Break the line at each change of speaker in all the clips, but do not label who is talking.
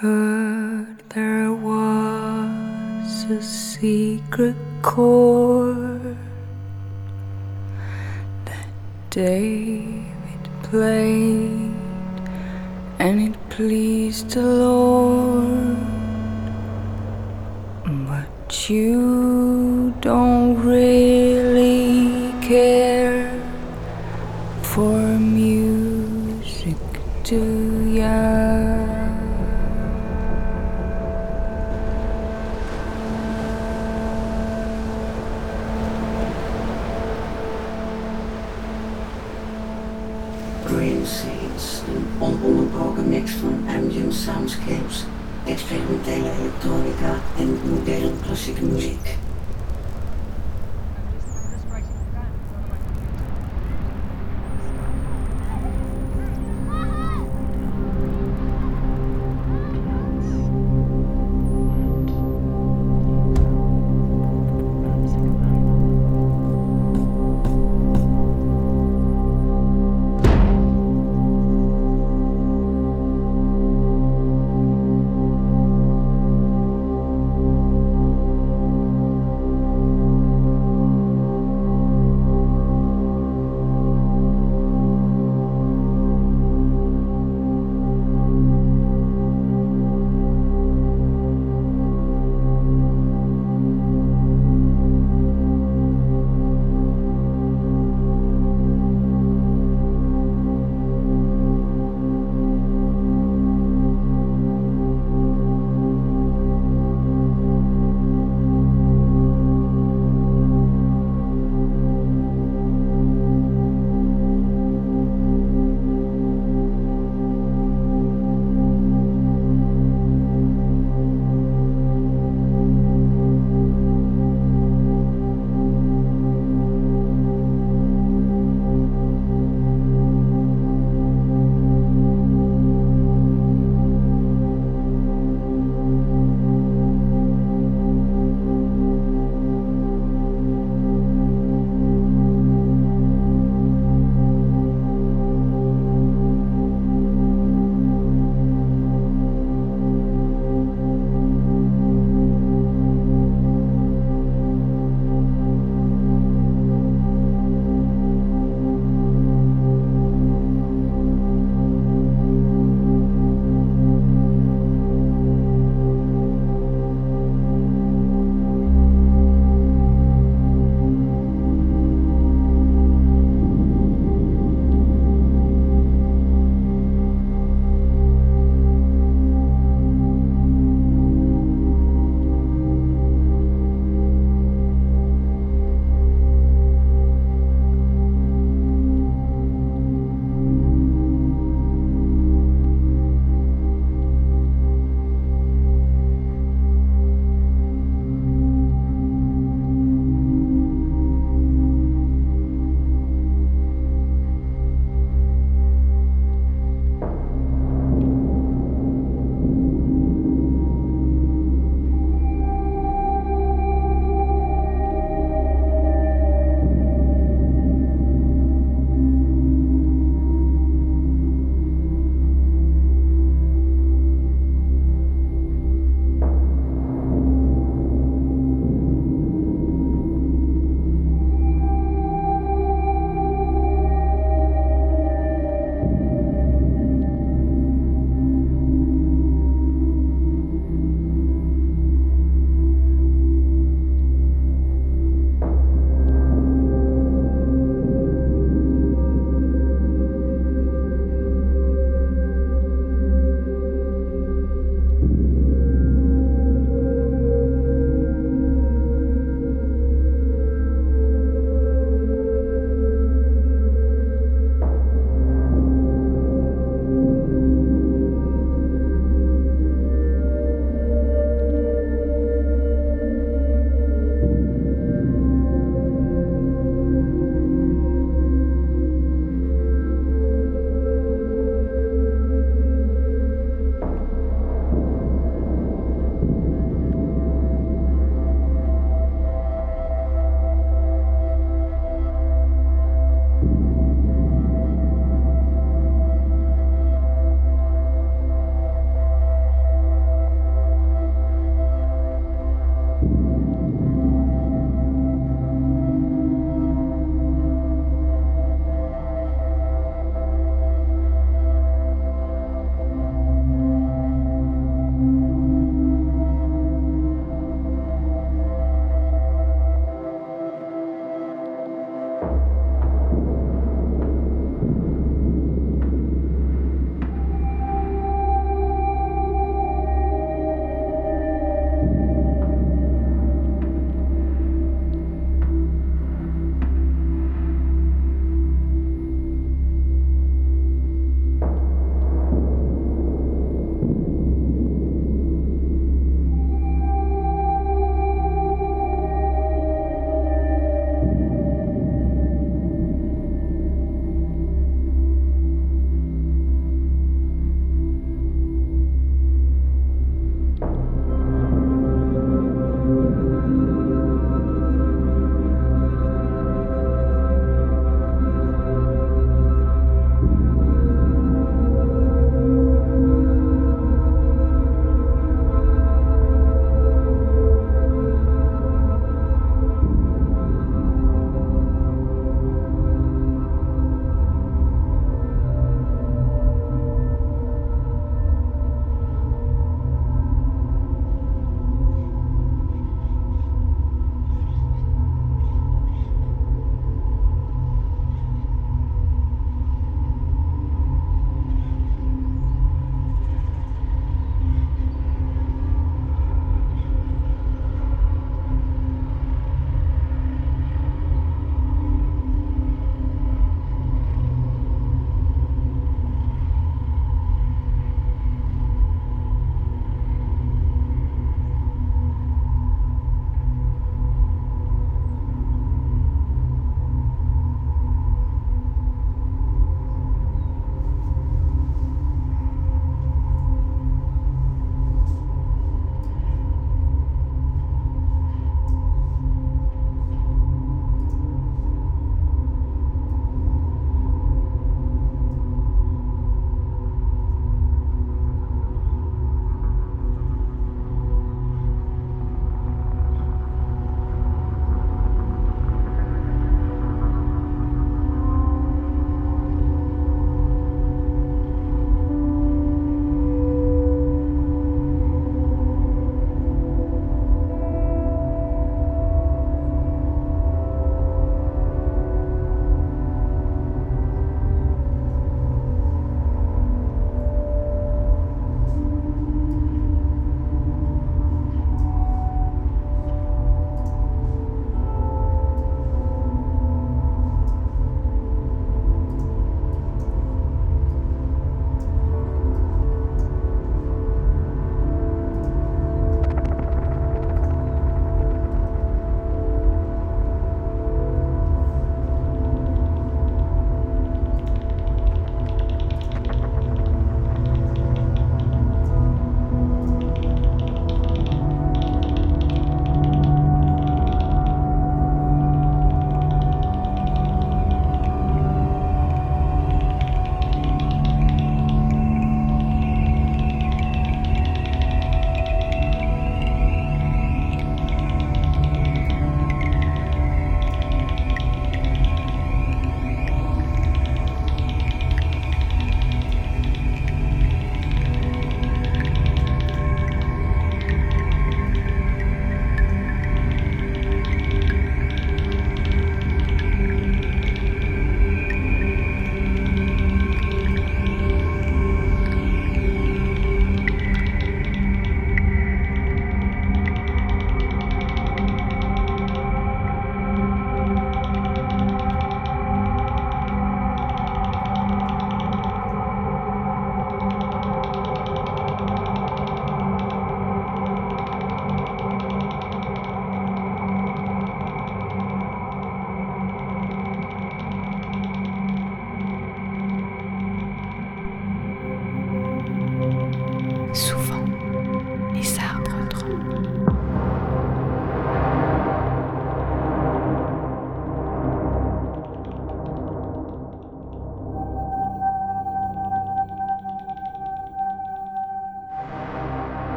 heard there was a secret chord that David played and it pleased the Lord. But you don't really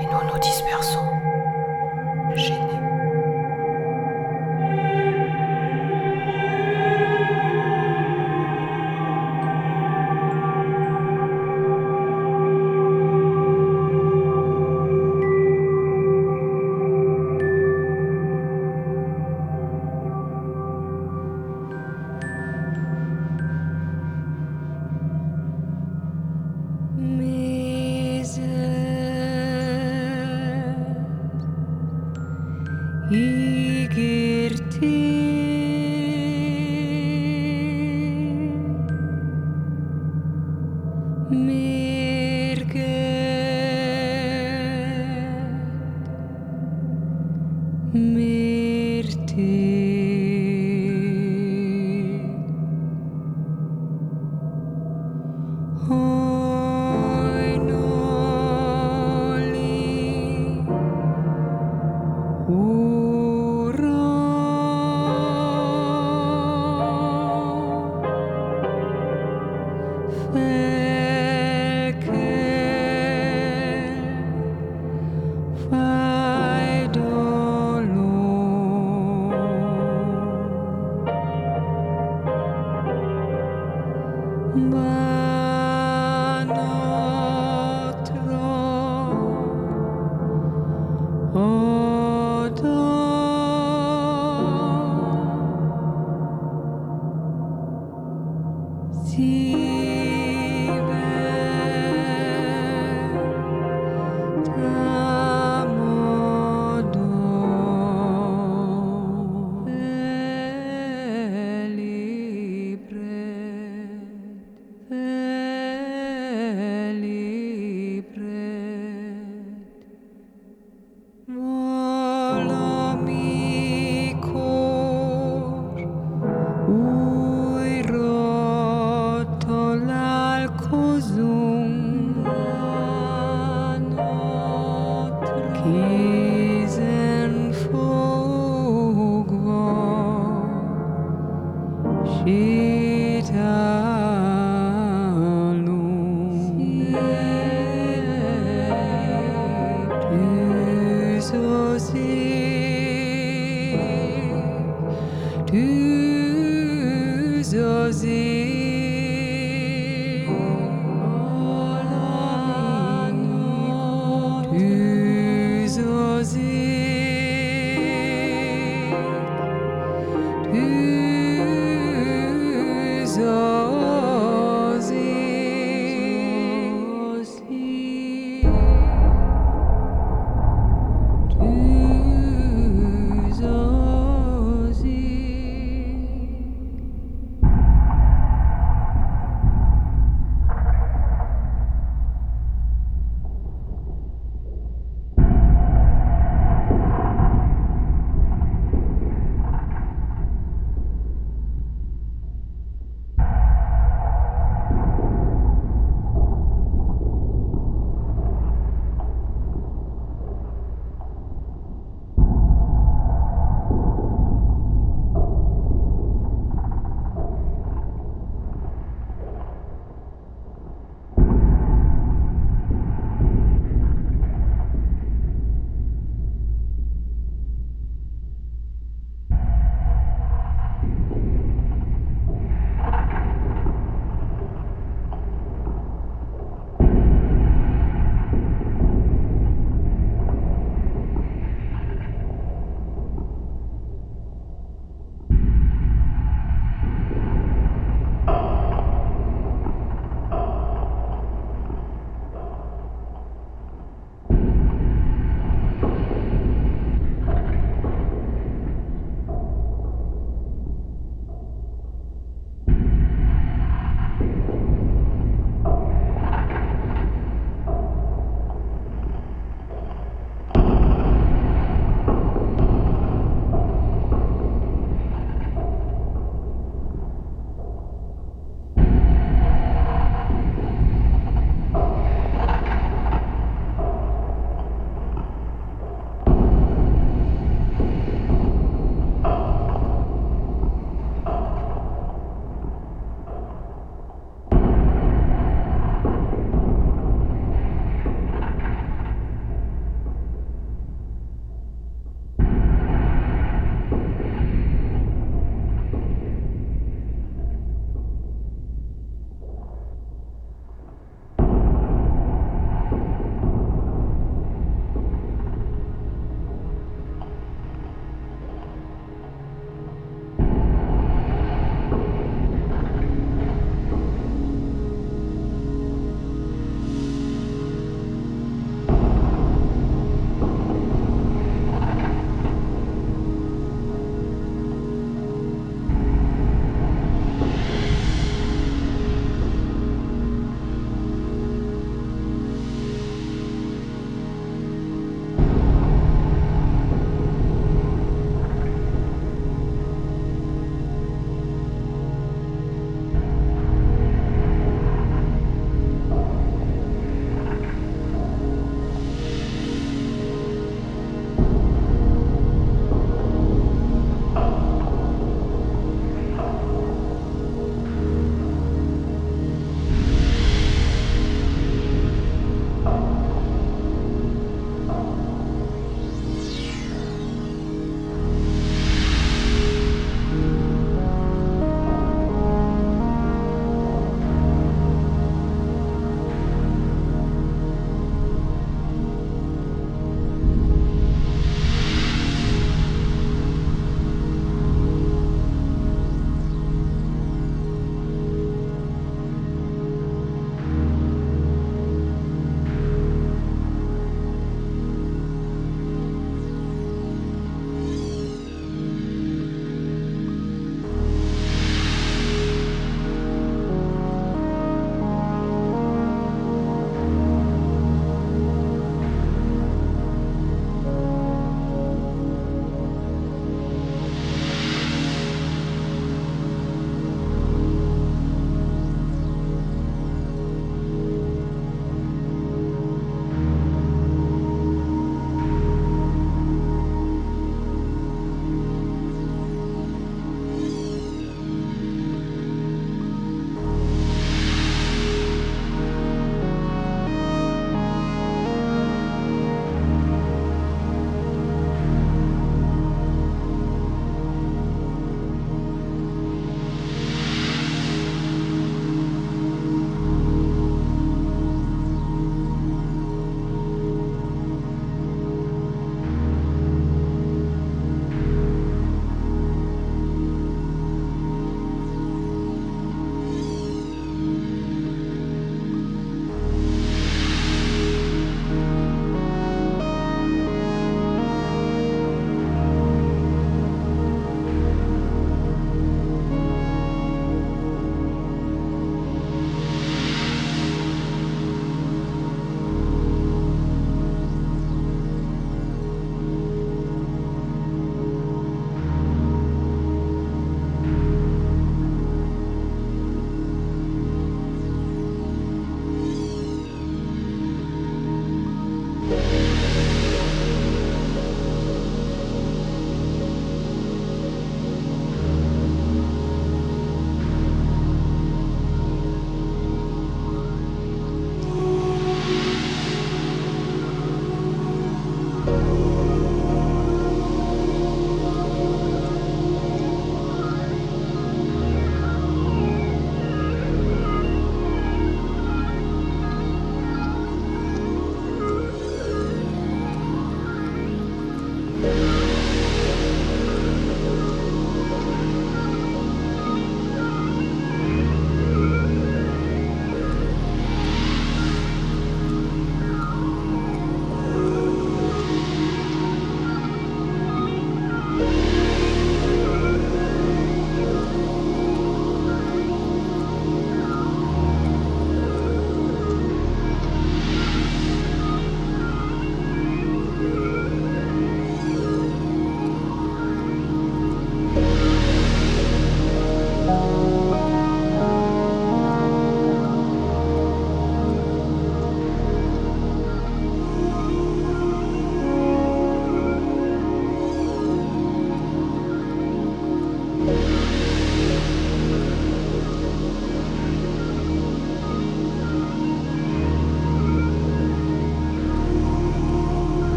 Et nous nous dispersons,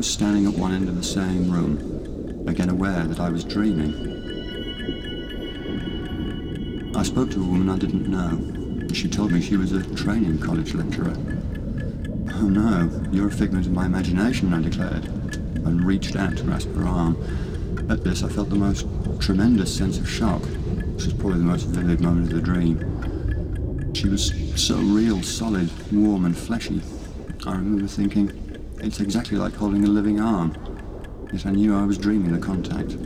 was standing at one end of the same room, again aware that I was dreaming. I spoke to a woman I didn't know. She told me she was a training college lecturer. Oh no, you're a figment of my imagination, I declared, and reached out to grasp her arm. At this, I felt the most tremendous sense of shock. This was probably the most vivid moment of the dream. She was so real, solid, warm, and fleshy. I remember thinking, it's exactly like holding a living arm. Yet I knew I was dreaming the contact.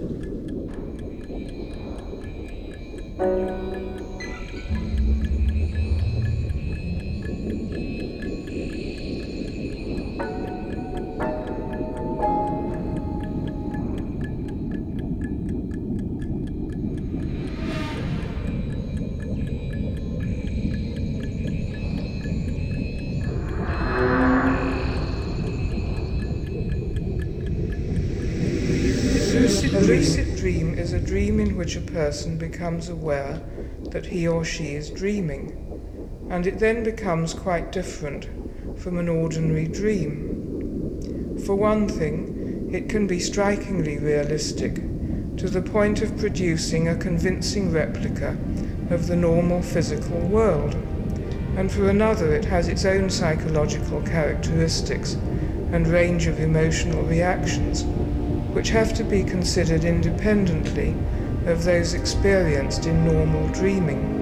Person becomes aware that he or she is dreaming, and it then becomes quite different from an ordinary dream. For one thing, it can be strikingly realistic to the point of producing a convincing replica of the normal physical world. And for another, it has its own psychological characteristics and range of emotional reactions, which have to be considered independently of those experienced in normal dreaming.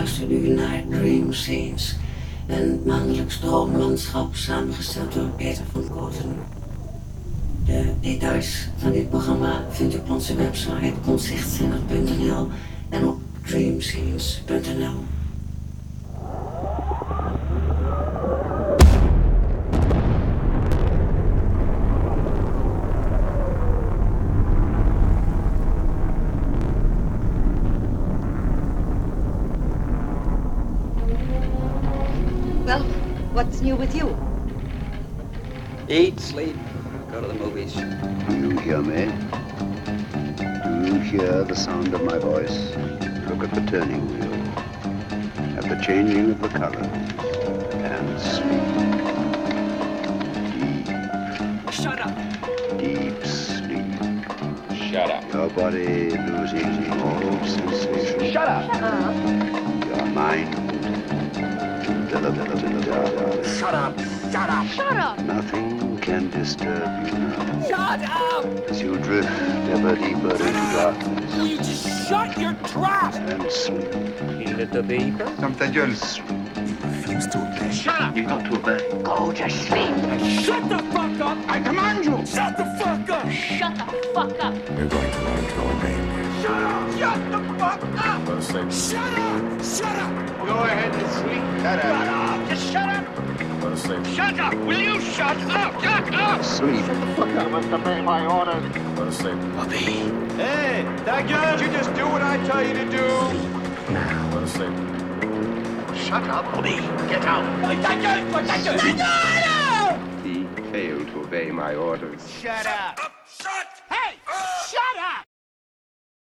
Afgelopen uur luisterde u naar Dream Scenes. Een maandelijks droomlandschap samengesteld door Peter van Kooten. De details van dit programma vindt u op onze website concertzinnig.nl en op dreamscenes.nl.
what's with you?
Eat, sleep, go to the movies.
Do you hear me? Do you hear the sound of my voice? Look at the turning wheel, at the changing of the colors, and sleep. Deep. Shut up. Deep sleep.
Shut up.
Your body losing all sensation. Shut up. Your mind
Shut up! Shut up!
Shut up!
Nothing can disturb you now.
Shut up!
As you drift ever deeper into darkness
Will you just shut your trap?
and sleep.
Lite beeper.
Shut up! You've got to obey. Go to sleep. Shut the fuck up! I command you! Shut the fuck up!
Shut the fuck up!
You're going to learn to obey me. Shut up! Shut the up! Shut up! Shut up! Go ahead and sleep. Shut up! Shut up! Just shut up! Shut up! Will you shut up? Shut up!
Sleep. Shut the fuck up. You must obey my orders. Obey.
Hey, that guy, you just do what I tell you to do. Sleep now. Sleep.
Shut up, Bobby. Get out. That girl! That girl!
He failed to obey my orders.
Shut up!